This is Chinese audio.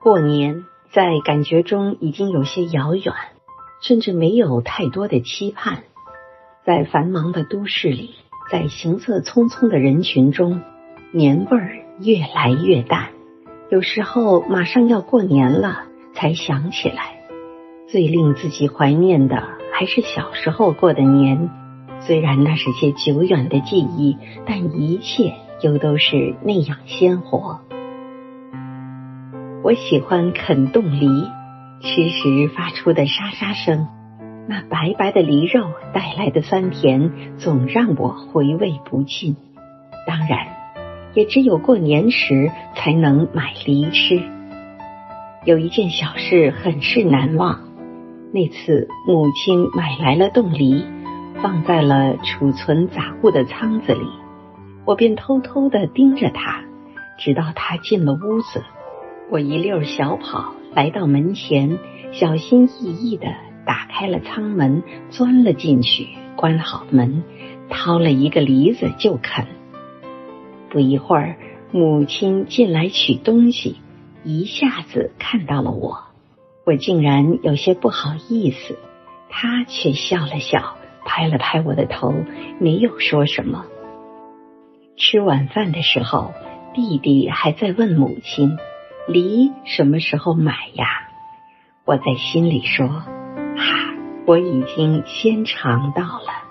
过年在感觉中已经有些遥远，甚至没有太多的期盼。在繁忙的都市里，在行色匆匆的人群中，年味儿越来越淡。有时候马上要过年了，才想起来，最令自己怀念的还是小时候过的年。虽然那是些久远的记忆，但一切又都是那样鲜活。我喜欢啃冻梨，吃时发出的沙沙声，那白白的梨肉带来的酸甜，总让我回味不尽。当然，也只有过年时才能买梨吃。有一件小事很是难忘，那次母亲买来了冻梨，放在了储存杂物的仓子里，我便偷偷的盯着它，直到她进了屋子。我一溜小跑来到门前，小心翼翼的打开了舱门，钻了进去，关好门，掏了一个梨子就啃。不一会儿，母亲进来取东西，一下子看到了我，我竟然有些不好意思，她却笑了笑，拍了拍我的头，没有说什么。吃晚饭的时候，弟弟还在问母亲。梨什么时候买呀？我在心里说：“哈，我已经先尝到了。”